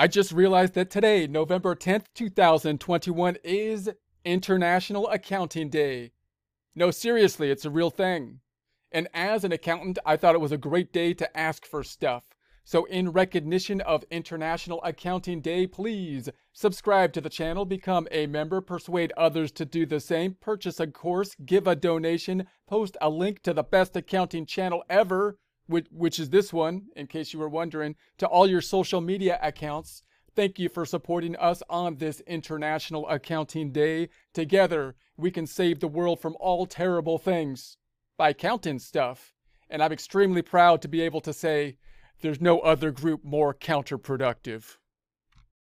I just realized that today, November 10th, 2021, is International Accounting Day. No, seriously, it's a real thing. And as an accountant, I thought it was a great day to ask for stuff. So, in recognition of International Accounting Day, please subscribe to the channel, become a member, persuade others to do the same, purchase a course, give a donation, post a link to the best accounting channel ever, which, which is this one, in case you were wondering, to all your social media accounts. Thank you for supporting us on this International Accounting Day. Together, we can save the world from all terrible things by counting stuff. And I'm extremely proud to be able to say, there's no other group more counterproductive.